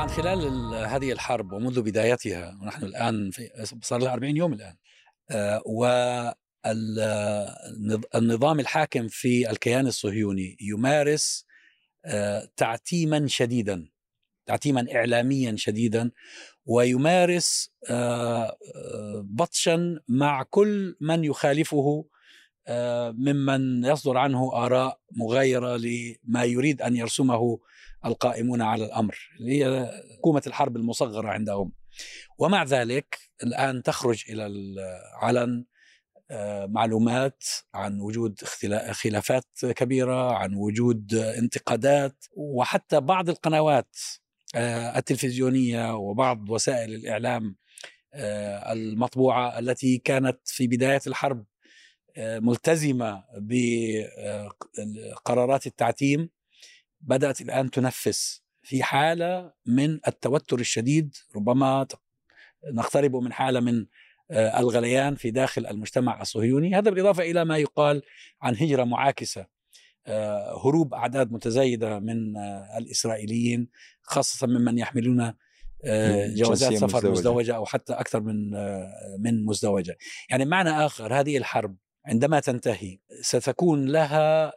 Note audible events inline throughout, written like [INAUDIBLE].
طبعا خلال ال- هذه الحرب ومنذ بدايتها ونحن الآن في صار لها 40 يوم الآن آه، والنظام الحاكم في الكيان الصهيوني يمارس آه، تعتيما شديدا تعتيما اعلاميا شديدا ويمارس آه، بطشا مع كل من يخالفه ممن يصدر عنه آراء مغايرة لما يريد أن يرسمه القائمون على الأمر اللي هي حكومة الحرب المصغرة عندهم. ومع ذلك الآن تخرج إلى العلن آه، معلومات عن وجود خلافات كبيرة عن وجود انتقادات وحتى بعض القنوات آه، التلفزيونية وبعض وسائل الإعلام آه، المطبوعة التي كانت في بداية الحرب ملتزمة بقرارات التعتيم. بدأت الآن تنفس في حالة من التوتر الشديد ربما نقترب من حالة من آه، الغليان في داخل المجتمع الصهيوني هذا بالإضافة إلى ما يقال عن هجرة معاكسة آه، هروب أعداد متزايدة من آه، الإسرائيليين خاصة ممن يحملون جنسية جوازات سفر مزدوجة. مزدوجة أو حتى أكثر من من مزدوجة يعني معنى آخر هذه الحرب عندما تنتهي ستكون لها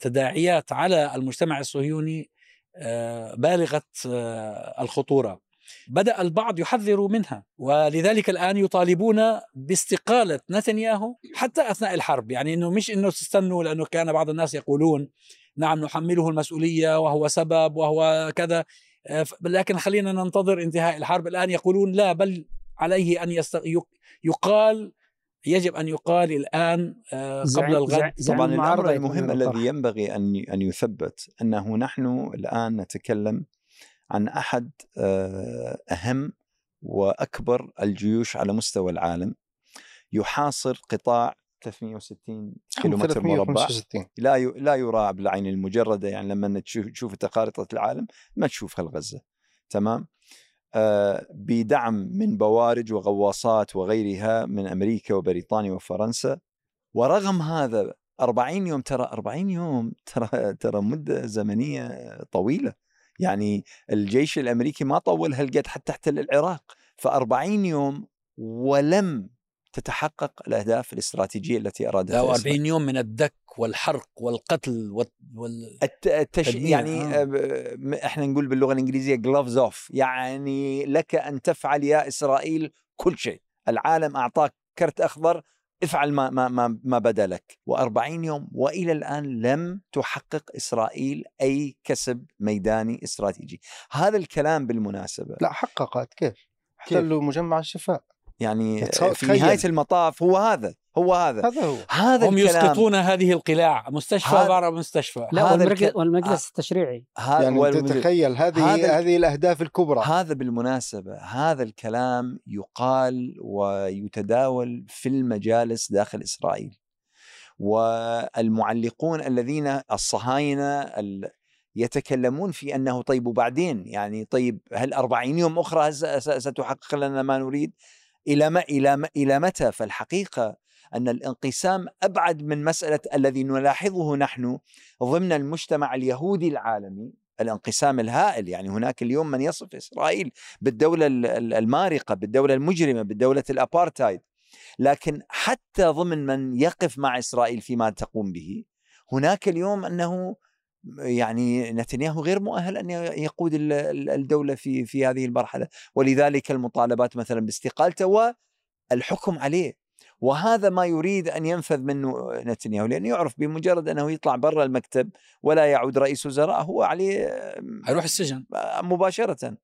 تداعيات على المجتمع الصهيوني آه، بالغه آه، الخطورة. بدأ البعض يحذر منها ولذلك الآن يطالبون باستقالة نتنياهو حتى أثناء الحرب. يعني إنه مش إنه تستنوا لأنه كان بعض الناس يقولون نعم نحمله المسؤولية وهو سبب وهو كذا آه، لكن خلينا ننتظر انتهاء الحرب. الآن يقولون لا بل عليه أن يقال يجب أن يقال الآن آه، قبل الغد. طبعا الامر المهم. الذي ينبغي أن أن يثبت أنه نحن الآن نتكلم عن أحد آه، أهم وأكبر الجيوش على مستوى العالم. يحاصر قطاع 360 كيلومتر مربع. 365 لا ي- لا يراع بالعين المجردة يعني لما تشوف خارطه العالم ما تشوف هالغزه تمام؟ آه بدعم من بوارج وغواصات وغيرها من أمريكا وبريطانيا وفرنسا. ورغم هذا 40 يوم ترى 40 يوم ترى ترى مدة زمنية طويلة. يعني الجيش الأمريكي ما طول هالقد حتى احتل العراق. ف40 يوم ولم تتحقق الأهداف الاستراتيجية التي إسرائيل. 40 يوم من الدك والحرق والقتل وال... وال... الت- التش... يعني آه. آه. إحنا نقول باللغة الإنجليزية gloves off يعني لك أن تفعل يا إسرائيل كل شيء العالم أعطاك كرت أخضر افعل ما ما ما, ما بدا لك و40 يوم وإلى الآن لم تحقق إسرائيل أي كسب ميداني استراتيجي هذا الكلام بالمناسبة لا حققت كيف؟ احتلوا مجمع الشفاء يعني في. نهاية المطاف هو هذا هو هذا. هذا هو. هذا هم الكلام. يسقطون هذه القلاع. مستشفى بعد مستشفى. لا هذا والمجلس, الك- والمجلس التشريعي. هذا يعني والمدير- تتخيل هذه هذا الك- هذه الأهداف الكبرى. هذا بالمناسبة هذا الكلام يقال ويتداول في المجالس داخل إسرائيل. والمعلقون الذين الصهاينة ال- يتكلمون في أنه طيب وبعدين يعني طيب هل 40 يوم أخرى س- س- ستحقق لنا ما نريد؟ إلى ما إلى ما إلى متى؟ فالحقيقة أن الانقسام أبعد من مسألة الذي نلاحظه نحن ضمن المجتمع اليهودي العالمي الانقسام الهائل. يعني هناك اليوم من يصف إسرائيل بالدولة ال- ال- المارقة بالدولة المجرمة بالدولة الأبارتايد. لكن حتى ضمن من يقف مع إسرائيل فيما تقوم به هناك اليوم أنه يعني نتنياهو غير مؤهل أن يقود ال- ال- الدولة في في هذه المرحلة. ولذلك المطالبات مثلا باستقالته والحكم عليه. وهذا ما يريد أن ينفذ منه نتنياهو لأنه يعرف بمجرد أنه يطلع برا المكتب ولا يعود رئيس وزراء هو عليه هيروح السجن. مباشرة.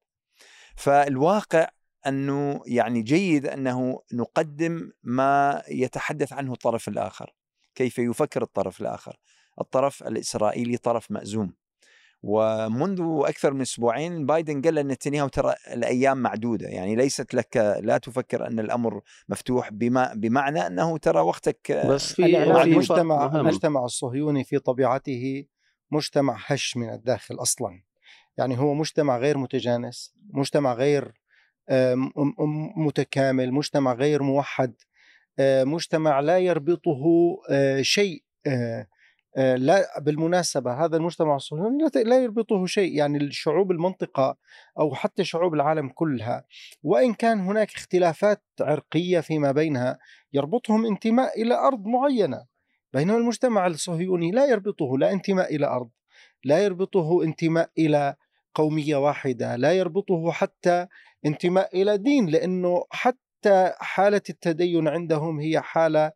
فالواقع أنه يعني جيد أنه نقدم ما يتحدث عنه الطرف الآخر. كيف يفكر الطرف الآخر. الطرف الإسرائيلي طرف مأزوم. ومنذ أكثر من أسبوعين بايدن قال لنتنياهو ترى الأيام معدودة يعني ليست لك لا تفكر أن الأمر مفتوح بما بمعنى أنه ترى وقتك بس في المجتمع مهم. المجتمع الصهيوني في طبيعته مجتمع هش من الداخل أصلا. يعني هو مجتمع غير متجانس مجتمع غير متكامل مجتمع غير موحد آه، مجتمع لا يربطه آه، شيء آه، لا بالمناسبة هذا المجتمع الصهيوني لا يربطه شيء يعني الشعوب المنطقة أو حتى شعوب العالم كلها. وإن كان هناك اختلافات عرقية فيما بينها يربطهم انتماء إلى أرض معينة. بينما المجتمع الصهيوني لا يربطه لا انتماء إلى أرض لا يربطه انتماء إلى قومية واحدة لا يربطه حتى انتماء إلى دين لأنه حتى حالة التدين عندهم هي حالة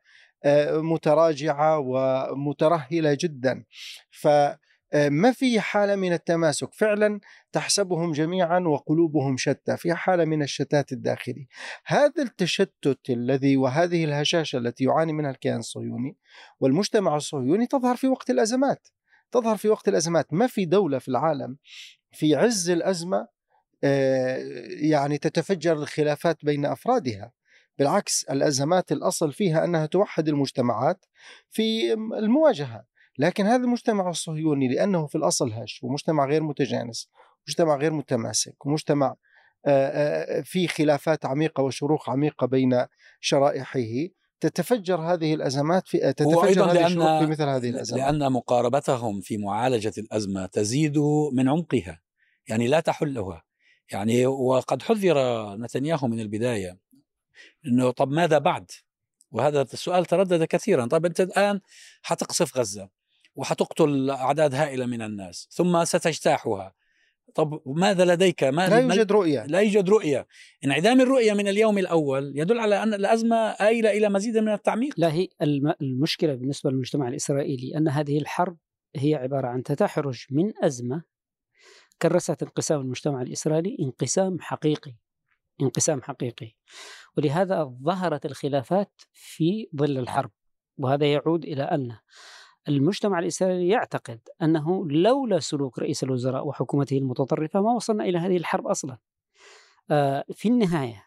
آه، متراجعة ومترهلة جدا. فما في حالة من التماسك؟ فعلا تحسبهم جميعا وقلوبهم شتى في حالة من الشتات الداخلي. هذا التشتت الذي وهذه الهشاشة التي يعاني منها الكيان الصهيوني والمجتمع الصهيوني تظهر في وقت الأزمات. تظهر في وقت الأزمات. ما في دولة في العالم في عز الأزمة آه، يعني تتفجر الخلافات بين أفرادها؟ بالعكس الأزمات الأصل فيها أنها توحد المجتمعات في المواجهة. لكن هذا المجتمع الصهيوني لأنه في الأصل هش ومجتمع غير متجانس مجتمع غير متماسك ومجتمع في خلافات عميقة وشروخ عميقة بين شرائحه. تتفجر هذه الأزمات في تتفجر هذه لأن في مثل هذه الأزمات. لأن مقاربتهم في معالجة الأزمة تزيد من عمقها يعني لا تحلها. يعني وقد حذر نتنياهو من البداية إنه طب ماذا بعد؟ وهذا السؤال تردد كثيرا. طب أنت الآن حتقصف غزة وحتقتل أعداد هائلة من الناس ثم ستجتاحها. طب ماذا لديك؟ ما لا يوجد رؤية. لا يوجد رؤية. انعدام الرؤية من اليوم الأول يدل على أن الأزمة آيلة إلى مزيد من التعميق. لا هي المشكلة بالنسبة للمجتمع الإسرائيلي أن هذه الحرب هي عبارة عن تدحرج من أزمة كرست انقسام المجتمع الإسرائيلي انقسام حقيقي. انقسام حقيقي. ولهذا ظهرت الخلافات في ظل الحرب وهذا يعود إلى أن المجتمع الإسرائيلي يعتقد أنه لولا سلوك رئيس الوزراء وحكومته المتطرفة ما وصلنا إلى هذه الحرب أصلا. آه، في النهاية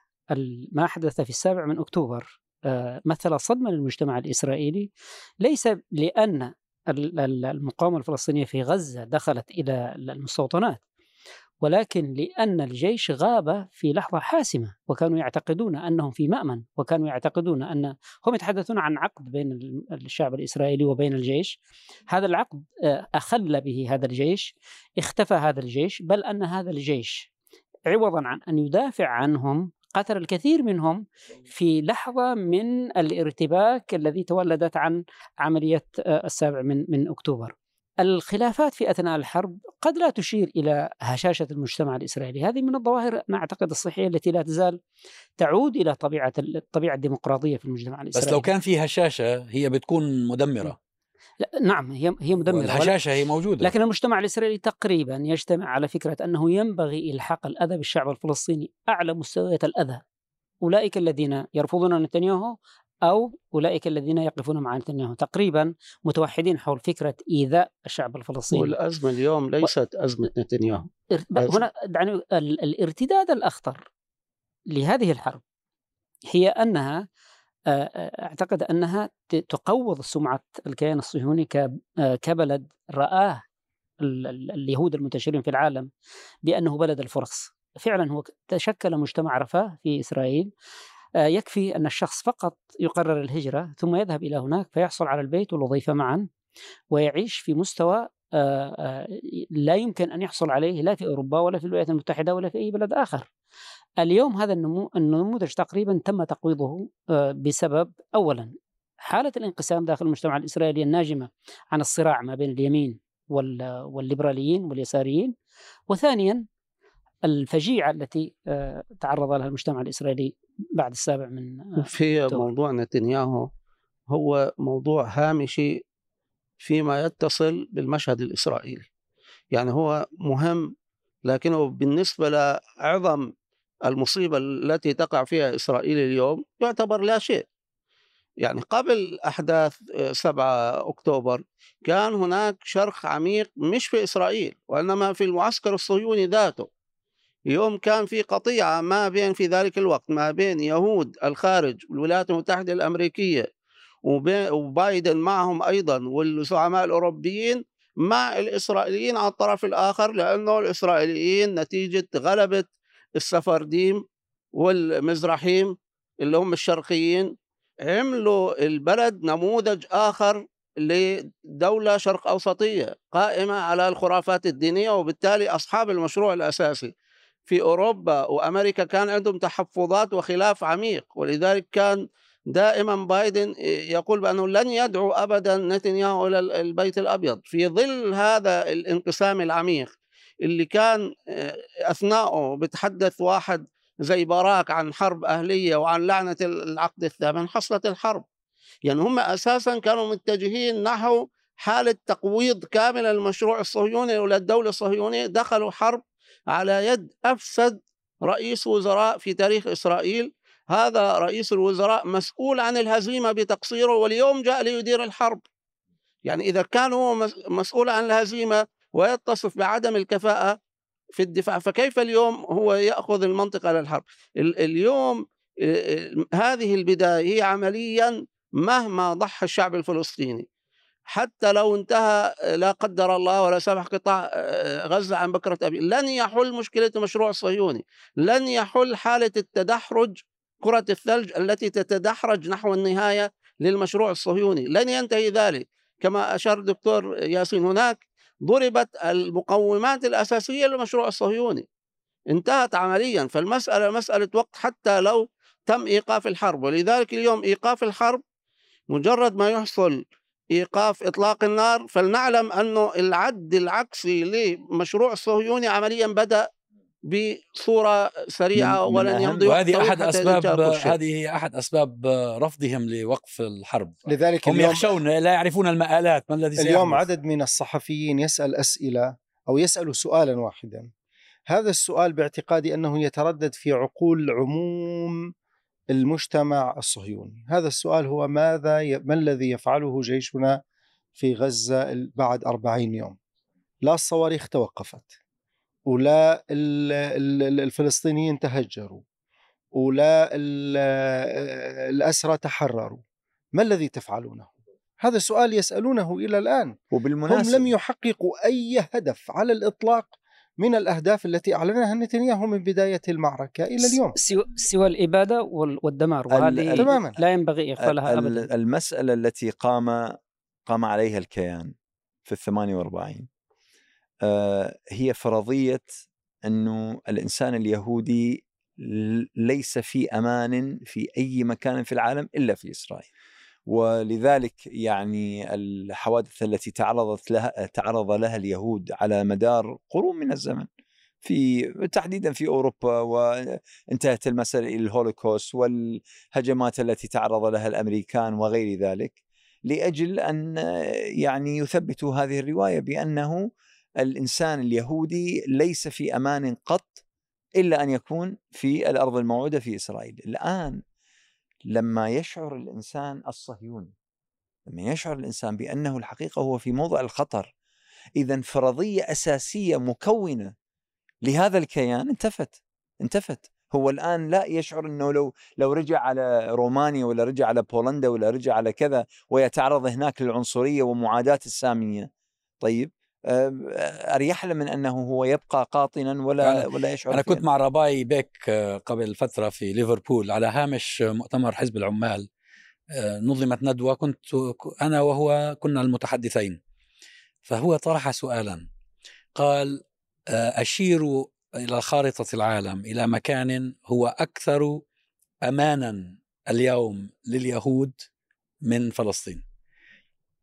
ما حدث في السابع من أكتوبر آه، مثل صدمة للمجتمع الإسرائيلي ليس لأن المقاومة الفلسطينية في غزة دخلت إلى المستوطنات ولكن لأن الجيش غاب في لحظة حاسمة وكانوا يعتقدون أنهم في مأمن وكانوا يعتقدون أن هم يتحدثون عن عقد بين الشعب الإسرائيلي وبين الجيش. هذا العقد آه، أخل به هذا الجيش اختفى هذا الجيش بل أن هذا الجيش عوضا عن أن يدافع عنهم قتل الكثير منهم في لحظة من الارتباك الذي تولدت عن عملية آه، السابع من من أكتوبر. الخلافات في أثناء الحرب قد لا تشير إلى هشاشة المجتمع الإسرائيلي، هذه من الظواهر أنا أعتقد الصحيه التي لا تزال تعود إلى طبيعة الطبيعة الديمقراطية في المجتمع الإسرائيلي. بس لو كان في هشاشة هي بتكون مدمرة. لا نعم هي هي مدمرة الهشاشه هي موجودة لكن المجتمع الإسرائيلي تقريبا يجتمع على فكرة أنه ينبغي إلحاق الأذى بالشعب الفلسطيني أعلى مستويات الأذى أولئك الذين يرفضون نتنياهو أو أولئك الذين يقفون مع نتنياهو. تقريبا متوحدين حول فكرة إيذاء الشعب الفلسطيني. والأزمة اليوم ليست و... أزمة نتنياهو. هنا يعني الارتداد الأخطر لهذه الحرب هي أنها أعتقد أنها تقوض سمعة الكيان الصهيوني كبلد رآه اليهود المنتشرين في العالم بأنه بلد الفرص. فعلا هو تشكل مجتمع رفاه في إسرائيل. يكفي أن الشخص فقط يقرر الهجرة ثم يذهب إلى هناك فيحصل على البيت والوظيفة معا ويعيش في مستوى آه، آه، لا يمكن أن يحصل عليه لا في أوروبا ولا في الولايات المتحدة ولا في أي بلد آخر. اليوم هذا النمو النموذج تقريبا تم تقويضه بسبب أولا حالة الانقسام داخل المجتمع الإسرائيلي الناجمة عن الصراع ما بين اليمين والليبراليين واليساريين. وثانيا الفجيعة التي تعرض لها المجتمع الإسرائيلي بعد السابع من آه، في أكتوبر. موضوع نتنياهو هو موضوع هامشي فيما يتصل بالمشهد الإسرائيلي. يعني هو مهم لكنه بالنسبة لأعظم المصيبة التي تقع فيها إسرائيل اليوم يعتبر لا شيء. يعني قبل أحداث 7 آه، أكتوبر كان هناك شرخ عميق مش في إسرائيل وإنما في المعسكر الصهيوني ذاته. يوم كان في قطيعة ما بين في ذلك الوقت ما بين يهود الخارج والولايات المتحدة الأمريكية وبايدن معهم أيضا والزعماء الأوروبيين مع الإسرائيليين على الطرف الآخر لأنه الإسرائيليين نتيجة غلبة السفرديم والمزرحيم اللي هم الشرقيين. عملوا البلد نموذج آخر لدولة شرق أوسطية قائمة على الخرافات الدينية وبالتالي أصحاب المشروع الأساسي. في أوروبا وأمريكا كان عندهم تحفظات وخلاف عميق ولذلك كان دائما بايدن يقول بأنه لن يدعو أبدا نتنياهو إلى البيت الأبيض. في ظل هذا الانقسام العميق اللي كان آه، أثناءه بتحدث واحد زي باراك عن حرب أهلية وعن لعنة العقد الثامن حصلت الحرب. يعني هم أساسا كانوا متجهين نحو حالة تقويض كامل المشروع الصهيوني ولا الدولة الصهيونية دخلوا حرب على يد أفسد رئيس وزراء في تاريخ إسرائيل. هذا رئيس الوزراء مسؤول عن الهزيمة بتقصيره واليوم جاء ليدير الحرب. يعني إذا كان هو مسؤول عن الهزيمة ويتصف بعدم الكفاءة في الدفاع فكيف اليوم هو يأخذ المنطقة للحرب؟ اليوم هذه البداية هي عمليا مهما ضحى الشعب الفلسطيني. حتى لو انتهى لا قدر الله ولا سمح قطاع غزة عن بكرة أبي. لن يحل مشكلة المشروع الصهيوني لن يحل حالة التدحرج كرة الثلج التي تتدحرج نحو النهاية للمشروع الصهيوني. لن ينتهي ذلك. كما أشار الدكتور ياسين هناك ضربت المقومات الأساسية للمشروع الصهيوني. انتهت عمليا. فالمسألة مسألة وقت حتى لو تم إيقاف الحرب. ولذلك اليوم إيقاف الحرب مجرد ما يحصل إيقاف إطلاق النار فلنعلم أنه العد العكسي لمشروع الصهيوني عمليا بدأ بصورة سريعة من- ولن يمضي وهذه أحد أسباب. هذه هي أحد أسباب رفضهم لوقف الحرب لذلك هم اليوم يخشون لا يعرفون المآلات ما الذي اليوم سيحدث. عدد من الصحفيين يسأل أسئلة أو يسأل سؤالا واحدا هذا السؤال باعتقادي أنه يتردد في عقول عموم المجتمع الصهيوني. هذا السؤال هو ماذا ي... ما الذي يفعله جيشنا في غزة بعد أربعين يوم؟ لا الصواريخ توقفت ولا ال- ال- الفلسطينيين تهجروا ولا ال- الأسرى تحرروا. ما الذي تفعلونه؟ هذا سؤال يسألونه إلى الآن. هم وبالمناسبة لم يحققوا أي هدف على الإطلاق من الأهداف التي أعلنها نتنياهو من بداية المعركة إلى اليوم. سوى, سوى الإبادة وال- والدمار ال- وهذه تماماً. لا ينبغي إغفالها ال- أبدا. المسألة التي قام قام عليها الكيان في الثمانية وأربعين آه، هي فرضية أنه الإنسان اليهودي ليس في أمان في أي مكان في العالم إلا في إسرائيل. ولذلك يعني الحوادث التي تعرضت لها تعرض لها اليهود على مدار قرون من الزمن في تحديدا في أوروبا وانتهت المساله إلى الهولوكوست والهجمات التي تعرض لها الأمريكان وغير ذلك لأجل أن يعني يثبتوا هذه الرواية بأنه الإنسان اليهودي ليس في أمان قط إلا أن يكون في الأرض الموعودة في إسرائيل. الآن لما يشعر الإنسان الصهيوني لما يشعر الإنسان بأنه الحقيقة هو في موضع الخطر إذا فرضيه أساسية مكونة لهذا الكيان انتفت انتفت. هو الآن لا يشعر إنه لو لو رجع على رومانيا ولا رجع على بولندا ولا رجع على كذا ويتعرض هناك للعنصرية ومعاداة السامية. طيب أريح له من أنه هو يبقى قاطنا ولا ولا يشعر أنا. كنت مع رباي بيك آه، قبل فترة في ليفربول على هامش مؤتمر حزب العمال آه، نظمت ندوة كنت أنا وهو كنا المتحدثين. فهو طرح سؤالا قال آه، اشيروا إلى خارطة العالم إلى مكان هو أكثر امانا اليوم لليهود من فلسطين.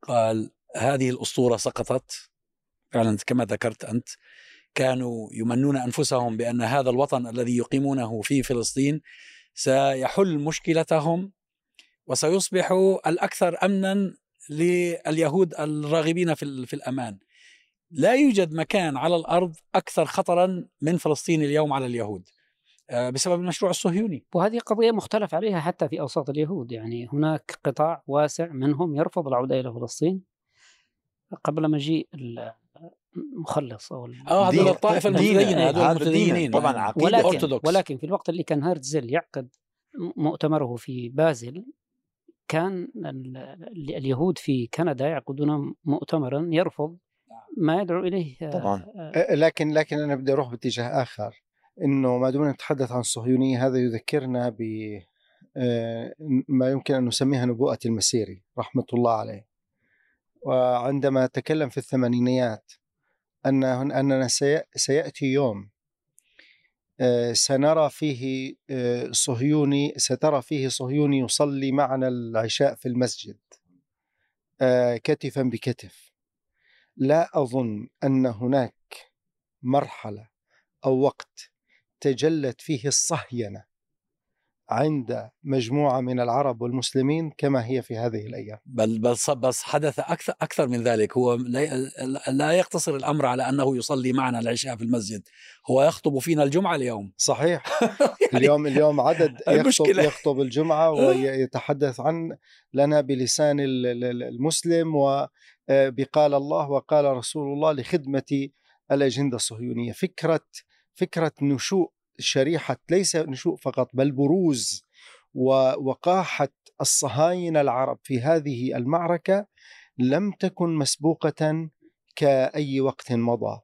قال هذه الأسطورة سقطت. فعلا كما ذكرت أنت كانوا يمنون أنفسهم بأن هذا الوطن الذي يقيمونه في فلسطين سيحل مشكلتهم وسيصبح الأكثر امنا لليهود الراغبين في الأمان. لا يوجد مكان على الأرض أكثر خطرا من فلسطين اليوم على اليهود آه، بسبب المشروع الصهيوني. وهذه قضية مختلف عليها حتى في أوساط اليهود يعني هناك قطاع واسع منهم يرفض العودة إلى فلسطين قبل مجيء المخلص ال- آه هذول دين- الطائفة دينا. المتدينة هذول هذا المتدينين. طبعاً يعني. عقيدة. ولكن أرثوذكس. ولكن في الوقت اللي كان هرتزل يعقد مؤتمره في بازل كان ال- ال- اليهود في كندا يعقدون مؤتمرا يرفض ما يدعو إليه آه، طبعاً. آه، لكن لكن أنا بدي أروح باتجاه آخر إنه ما دمنا نتحدث عن الصهيونية هذا يذكرنا ب ما يمكن أن نسميها نبوءة المسيري رحمة الله عليه وعندما تكلم في الثمانينيات أن أننا سي- سيأتي يوم آه، سنرى فيه آه، صهيوني سترى فيه صهيوني يصلي معنا العشاء في المسجد آه، كتفا بكتف. لا أظن أن هناك مرحلة أو وقت تجلت فيه الصهينة عند مجموعة من العرب والمسلمين كما هي في هذه الأيام. بل بس بس حدث أكثر أكثر من ذلك. هو لا- يقتصر الأمر على أنه يصلي معنا العشاء في المسجد. هو يخطب فينا الجمعة اليوم. صحيح. [LAUGHS] يعني اليوم اليوم عدد [LAUGHS] يخطب. يخطب الجمعة [LAUGHS] ويتحدث عن لنا بلسان ال- ال- المسلم وبقال الله وقال رسول الله لخدمة الأجندة الصهيونية. فكرة فكرة نشوء شريحة ليس نشوء فقط بل بروز ووقاحة الصهاينة العرب في هذه المعركة لم تكن مسبوقة كأي وقت مضى.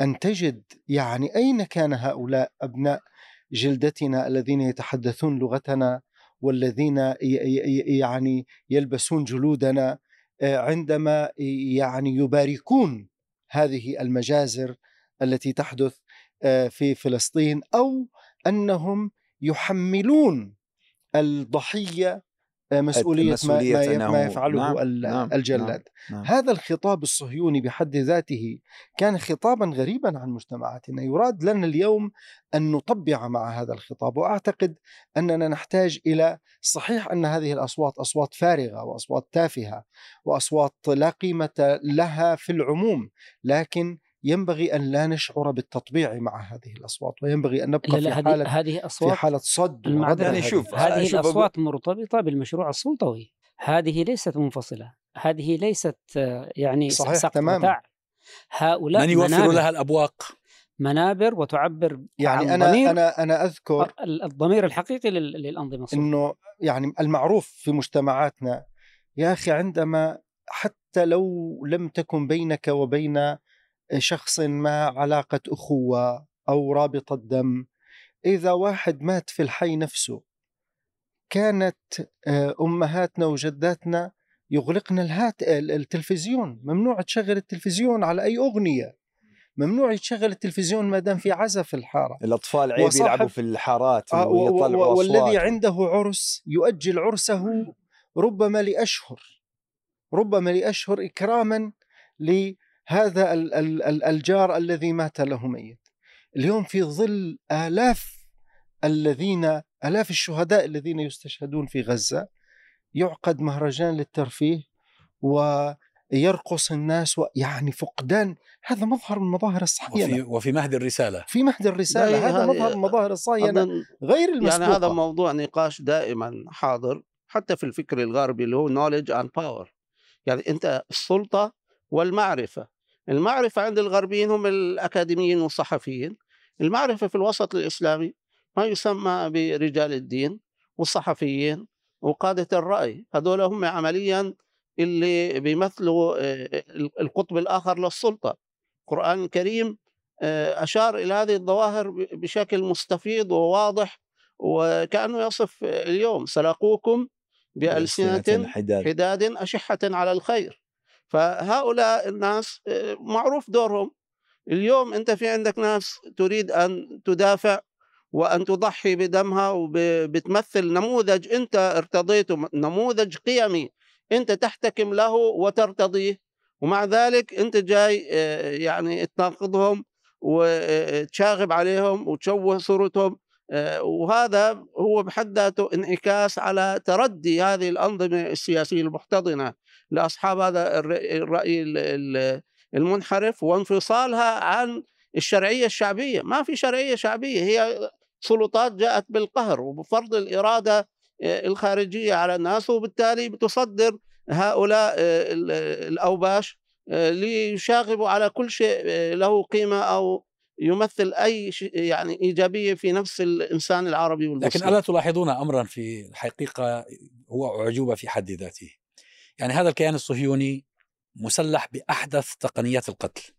أن تجد يعني أين كان هؤلاء أبناء جلدتنا الذين يتحدثون لغتنا والذين يعني يلبسون جلودنا آه، عندما يعني يباركون هذه المجازر التي تحدث في فلسطين أو أنهم يحملون الضحية آه، مسؤولية ما, مسؤولية ما ما يفعله نعم، ال- نعم، الجلاد نعم. هذا الخطاب الصهيوني بحد ذاته كان خطابا غريبا عن مجتمعاتنا يراد لنا اليوم أن نطبع مع هذا الخطاب وأعتقد أننا نحتاج إلى صحيح أن هذه الأصوات أصوات فارغة وأصوات تافهة وأصوات لا قيمة لها في العموم لكن ينبغي أن لا نشعر بالتطبيع مع هذه الأصوات وينبغي أن لا نبقى لا في هذه حاله هذه في أصوات حالة صد يعني شوف، هذه. الأصوات مرتبطة بالمشروع السلطوي. هذه ليست منفصلة. هذه ليست يعني صحيح تماماً. هؤلاء من يوفر منابر لها الأبواق؟ منابر وتعبر يعني عن أنا ضمير أنا أنا أذكر ال- الضمير الحقيقي لل- للأنظمة إنه يعني المعروف في مجتمعاتنا يا أخي عندما حتى لو لم تكن بينك وبين شخص ما علاقة أخوة أو رابطه دم إذا واحد مات في الحي نفسه كانت آه، أمهاتنا وجداتنا يغلقن الهات ال- التلفزيون. ممنوع تشغل التلفزيون على أي أغنية. ممنوع يتشغل التلفزيون ما دام في عزا في الحارة. الأطفال عيب وصاحب- يلعبوا في الحارات آه، ويطلعوا و- والذي أصوات. عنده عرس يؤجل عرسه ربما لأشهر. ربما لأشهر إكراما لهذا ال- ال- ال- الجار الذي مات له ميت. اليوم في ظل آلاف الذين آلاف الشهداء الذين يستشهدون في غزة يعقد مهرجان للترفيه ويرقص الناس يعني فقدان. هذا مظهر من مظاهر الصهاينة وفي وفي مهد الرسالة. في مهد الرسالة. هذا مظهر من مظاهر الصهاينة غير يعني المسبوقة هذا موضوع نقاش دائما حاضر حتى في الفكر الغربي اللي هو knowledge and power. يعني أنت السلطة والمعرفة. المعرفة عند الغربيين هم الأكاديميين والصحفيين. المعرفة في الوسط الإسلامي ما يسمى برجال الدين والصحفيين وقادة الرأي. هذول هم عمليا اللي بيمثلوا آه، القطب الآخر للسلطة. القران الكريم آه، أشار إلى هذه الظواهر بشكل مستفيض وواضح وكأنه يصف اليوم. سلقوكم بألسنة حداد أشحة على الخير. فهؤلاء الناس آه، معروف دورهم. اليوم أنت في عندك ناس تريد أن تدافع وأن تضحي بدمها وبتمثل نموذج أنت ارتضيته نموذج قيمي أنت تحتكم له وترتضيه. ومع ذلك أنت جاي آه، يعني تناقضهم وتشاغب عليهم وتشوه صورتهم. آه، وهذا هو بحد ذاته انعكاس على تردي هذه الأنظمة السياسية المحتضنة لأصحاب هذا الر- الرأي ال- ال- المنحرف وانفصالها عن الشرعية الشعبية. ما في شرعية شعبية هي سلطات جاءت بالقهر وبفرض الإرادة آه، الخارجية على الناس وبالتالي بتصدر هؤلاء آه، ال- الأوباش آه، ليشاغبوا على كل شيء آه، له قيمة أو يمثل أي شيء يعني إيجابية في نفس الإنسان العربي لكن والمسلم ألا تلاحظون امرا في الحقيقة هو أعجوبة في حد ذاته. يعني هذا الكيان الصهيوني مسلح بأحدث تقنيات القتل.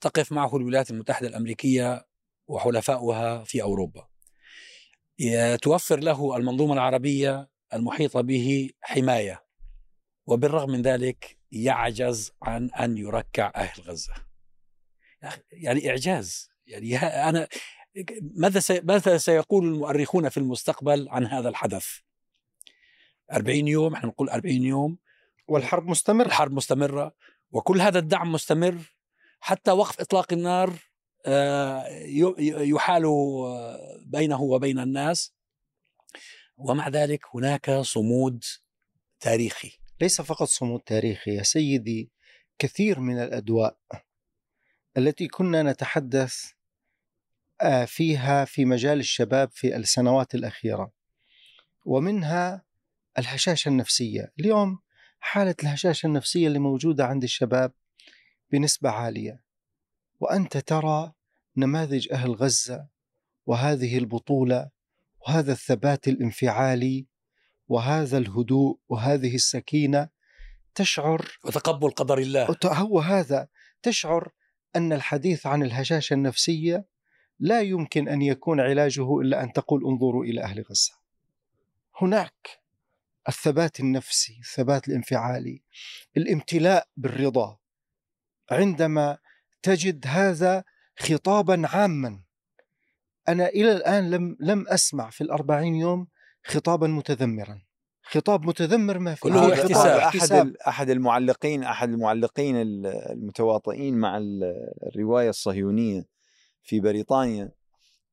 تقف معه الولايات المتحدة الأمريكية وحلفاؤها في أوروبا. توفر له المنظومة العربية المحيطة به حماية. وبالرغم من ذلك يعجز عن أن يركع أهل غزة. يعني إعجاز. يعني أنا ماذا ماذا سيقول المؤرخون في المستقبل عن هذا الحدث؟ 40 يوم إحنا نقول 40 يوم. والحرب مستمرة. الحرب مستمرة وكل هذا الدعم مستمر. حتى وقف إطلاق النار آه، يحال آه، بينه وبين الناس. ومع ذلك هناك صمود تاريخي. ليس فقط صمود تاريخي يا سيدي كثير من الأدواء التي كنا نتحدث آه، فيها في مجال الشباب في السنوات الأخيرة. ومنها الهشاشة النفسية. اليوم حالة الهشاشة النفسية اللي موجودة عند الشباب بنسبة عالية. وأنت ترى نماذج أهل غزة وهذه البطولة وهذا الثبات الانفعالي وهذا الهدوء وهذه السكينة تشعر وتقبل قدر الله. هو هذا تشعر أن الحديث عن الهشاشة النفسية لا يمكن أن يكون علاجه إلا أن تقول انظروا إلى أهل غزة. هناك الثبات النفسي الثبات الانفعالي الامتلاء بالرضا. عندما تجد هذا خطابا عاما أنا إلى الآن لم لم أسمع في الأربعين يوم خطابا متذمرا. خطاب متذمر ما في كله احتساب. أحد أحد المعلقين أحد المعلقين ال- المتواطئين مع ال- الرواية الصهيونية في بريطانيا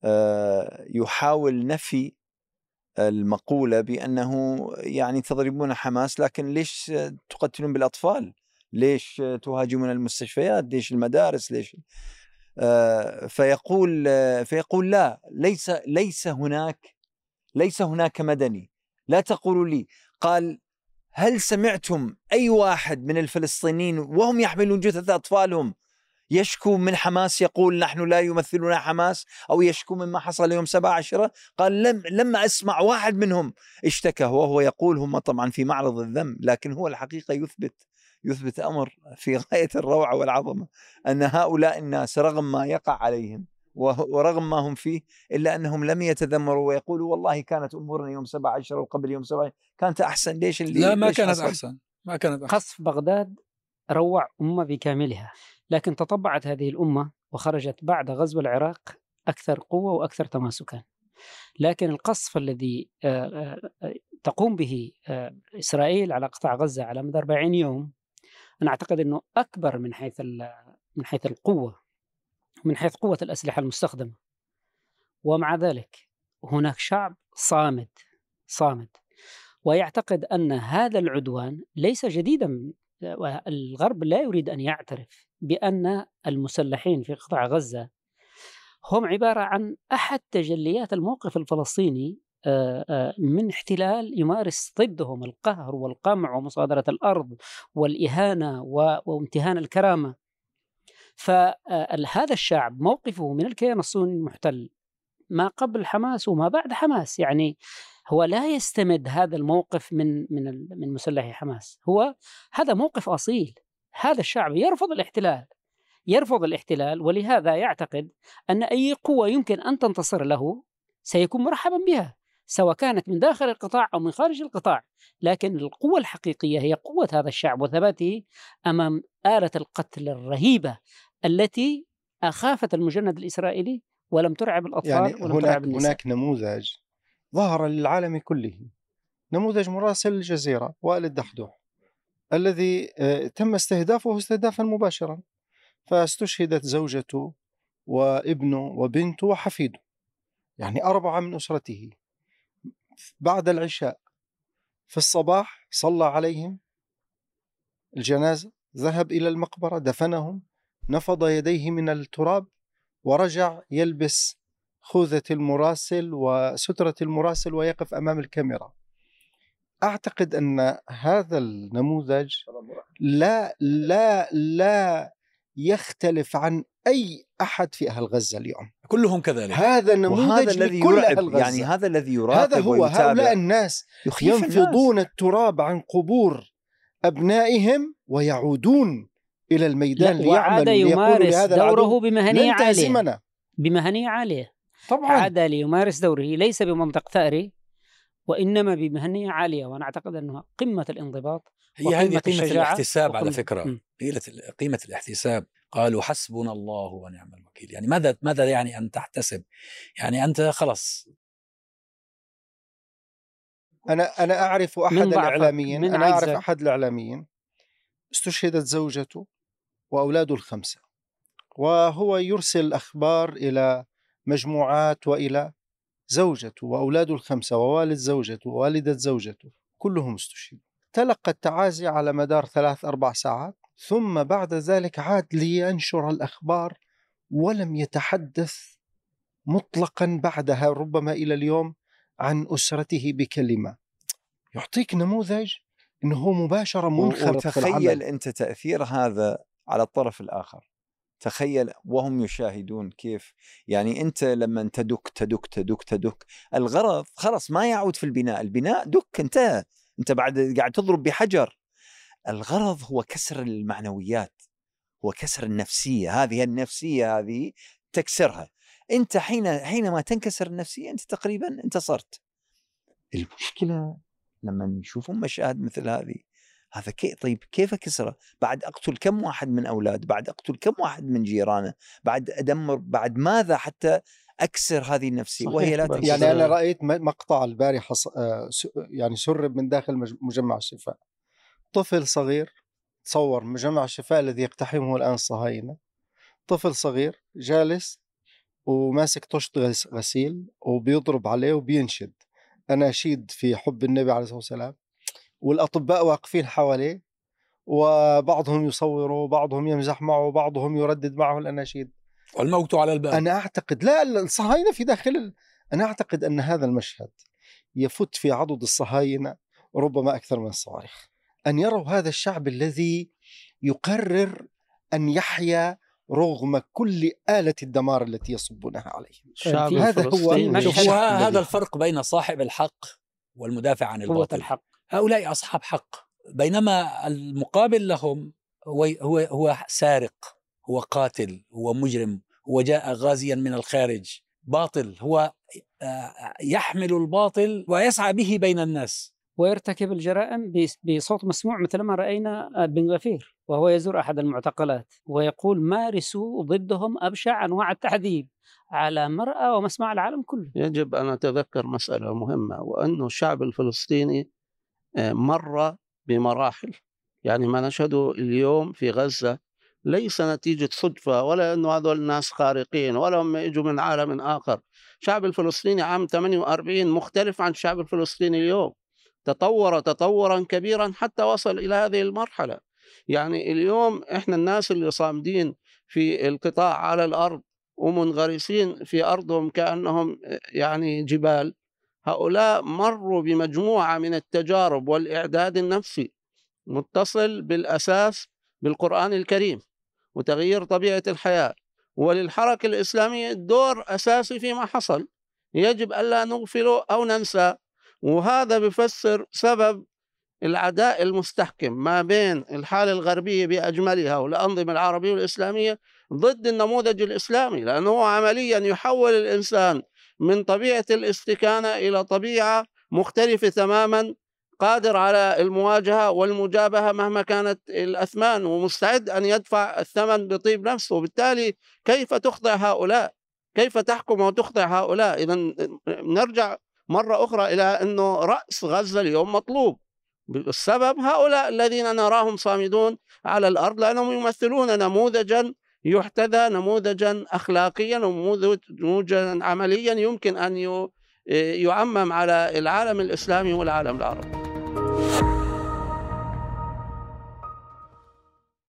آه، يحاول نفي المقولة بأنه يعني تضربون حماس لكن ليش تقتلون بالأطفال؟ ليش تهاجمون المستشفيات؟ ليش المدارس؟ ليش آه، فيقول فيقول لا ليس ليس هناك ليس هناك مدني لا تقولوا لي. قال هل سمعتم أي واحد من الفلسطينيين وهم يحملون جثث أطفالهم يشكو من حماس يقول نحن لا يمثلنا حماس أو يشكو مما حصل يوم 7 عشرة؟ قال لم لما أسمع واحد منهم. اشتكى وهو يقول هم طبعا في معرض الذم لكن هو الحقيقة يثبت يثبت أمر في غاية الروعة والعظمة أن هؤلاء الناس رغم ما يقع عليهم ورغم ما هم فيه إلا أنهم لم يتذمروا ويقولوا والله كانت أمورنا يوم 7 عشرة وقبل يوم 7 كانت أحسن. ليش اللي لا ما ليش كانت حصل؟ أحسن ما كانت أحسن. قصف بغداد روع أمة بكاملها لكن تطبعت هذه الأمة وخرجت بعد غزو العراق أكثر قوة وأكثر تماسكا. لكن القصف الذي آه، آه، آه، تقوم به إسرائيل على قطاع غزة على مدى 40 يوم أنا أعتقد أنه أكبر من حيث ال- من حيث القوة من حيث قوة الأسلحة المستخدمة. ومع ذلك هناك شعب صامد صامد. ويعتقد أن هذا العدوان ليس جديدا الغرب لا يريد أن يعترف بأن المسلحين في قطاع غزة هم عبارة عن أحد تجليات الموقف الفلسطيني آه، آه، من احتلال يمارس ضدهم القهر والقمع ومصادرة الأرض والإهانة وامتهان الكرامة. فهذا الشعب موقفه من الكيان الصهيوني المحتل ما قبل حماس وما بعد حماس. يعني هو لا يستمد هذا الموقف من من من مسلحي حماس. هو هذا موقف أصيل. هذا الشعب يرفض الاحتلال. يرفض الاحتلال ولهذا يعتقد أن أي قوة يمكن أن تنتصر له سيكون مرحبا بها. سواء كانت من داخل القطاع أو من خارج القطاع لكن القوة الحقيقية هي قوة هذا الشعب وثباته أمام آلة القتل الرهيبة التي أخافت المجند الإسرائيلي ولم ترعب الأطفال يعني ولم هناك ترعب النساء. هناك نموذج ظهر للعالم كله نموذج مراسل الجزيرة وائل الدحدوح الذي آه، تم استهدافه استهدافا مباشرا فاستشهدت زوجته وابنه وبنته وحفيده يعني أربعة من أسرته. بعد العشاء في الصباح صلى عليهم الجنازة ذهب إلى المقبرة دفنهم نفض يديه من التراب ورجع يلبس خوذة المراسل وسترة المراسل ويقف أمام الكاميرا. أعتقد أن هذا النموذج لا لا لا يختلف عن أي أحد في أهل غزة اليوم. كلهم كذلك. هذا نموذج وهذا الذي لكل يرعب أهل غزة. يعني هذا الذي يراقب هذا هو ويتابع. هؤلاء الناس يخيف الناس. ينفضون التراب عن قبور أبنائهم ويعودون إلى الميدان ليقولوا يمارس دوره عالية. تهزمنا بمهنية عالية. طبعا. عاد ليمارس دوره ليس بمنطق ثأري. وإنما بمهنية عالية وأنا أعتقد أنها قمة الانضباط هي هذه الشجاعة الاحتساب على. قيمة قيمة الاحتساب. قالوا حسبنا الله ونعم الوكيل. يعني ماذا ماذا يعني أن تحتسب؟ يعني أنت خلص أنا أنا أعرف أحد الإعلاميين أنا أعرف. أحد الإعلاميين استشهدت زوجته وأولاده الخمسة وهو يرسل أخبار إلى مجموعات وإلى زوجته وأولاده الخمسة ووالد زوجته ووالدة زوجته كلهم استشهدوا. تلقى التعازي على مدار ثلاث أربع ساعات ثم بعد ذلك عاد لينشر الأخبار ولم يتحدث مطلقا بعدها ربما إلى اليوم عن أسرته بكلمة. يعطيك نموذج إنه هو مباشرة منخرط في العمل. وتخيل أنت تأثير هذا على الطرف الآخر. تخيل وهم يشاهدون كيف. يعني أنت لما تدك تدك تدك تدك الغرض خلاص ما يعود في البناء البناء دك انتهى. أنت بعد قاعد تضرب بحجر. الغرض هو كسر المعنويات هو كسر النفسية هذه النفسية هذه تكسرها. أنت حين حينما تنكسر النفسية أنت تقريبا انتصرت. المشكلة لما يشوفون مشاهد مثل هذه هذا كي طيب كيف اكسره؟ بعد أقتل كم واحد من أولاد؟ بعد أقتل كم واحد من جيرانه؟ بعد أدمر بعد ماذا حتى أكسر هذه النفسية صحيح، وهي لا تكسر يعني أنا رأيت مقطع البارحة آه، يعني سرب من داخل مج- مجمع الشفاء طفل صغير تصور مجمع الشفاء الذي يقتحمه الآن الصهاينه طفل صغير جالس وماسك طشت غس- غسيل وبيضرب عليه وبينشد اناشيد في حب النبي عليه الصلاة والسلام والأطباء واقفين حواليه وبعضهم يصوره وبعضهم يمزح معه وبعضهم يردد معه الأناشيد. والموت على الباب. أنا أعتقد لا الصهاينة في داخل ال... أنا أعتقد أن هذا المشهد يفت في عضد الصهاينة ربما أكثر من الصواريخ. أن يروا هذا الشعب الذي يقرر أن يحيا رغم كل آلة الدمار التي يصبونها عليه الشعب هذا هو هذا الفرق بين صاحب الحق والمدافع عن الباطل. الحق. هؤلاء أصحاب حق. بينما المقابل لهم هو هو هو سارق هو قاتل هو مجرم هو جاء غازيا من الخارج. باطل هو آه، يحمل الباطل ويسعى به بين الناس. ويرتكب الجرائم بس- بصوت مسموع مثل ما رأينا بن غفير وهو يزور أحد المعتقلات ويقول مارسوا ضدهم أبشع أنواع التعذيب على مرأى ومسمع العالم كله. يجب أن نتذكر مسألة مهمة وأنه الشعب الفلسطيني آه، مر بمراحل. يعني ما نشهده اليوم في غزة ليس نتيجة صدفة ولا أنه هذول الناس خارقين ولا هم يجوا من عالم آخر. الشعب الفلسطيني عام 48 مختلف عن الشعب الفلسطيني اليوم. تطور تطورا كبيرا حتى وصل إلى هذه المرحلة. يعني اليوم إحنا الناس اللي صامدين في القطاع على الأرض ومنغرسين في أرضهم كأنهم يعني جبال. هؤلاء مروا بمجموعة من التجارب والإعداد النفسي متصل بالأساس بالقرآن الكريم وتغيير طبيعة الحياة. وللحركة الإسلامية دور أساسي فيما حصل. يجب ألا نغفله أو ننسى وهذا بفسر سبب العداء المستحكم ما بين الحالة الغربية بأجملها والأنظمة العربية والإسلامية ضد النموذج الإسلامي لأنه عمليا يحول الإنسان من طبيعة الاستكانة إلى طبيعة مختلفة تماما قادر على المواجهة والمجابهة مهما كانت الأثمان ومستعد أن يدفع الثمن بطيب نفسه. وبالتالي كيف تخضع هؤلاء؟ كيف تحكم وتخضع هؤلاء؟ إذا نرجع مرة أخرى إلى أنه رأس غزة اليوم مطلوب. السبب هؤلاء الذين نراهم صامدون على الأرض لأنهم يمثلون نموذجا يحتذى نموذجا أخلاقيا ونموذجا عمليا يمكن أن يعمم على العالم الإسلامي والعالم العربي.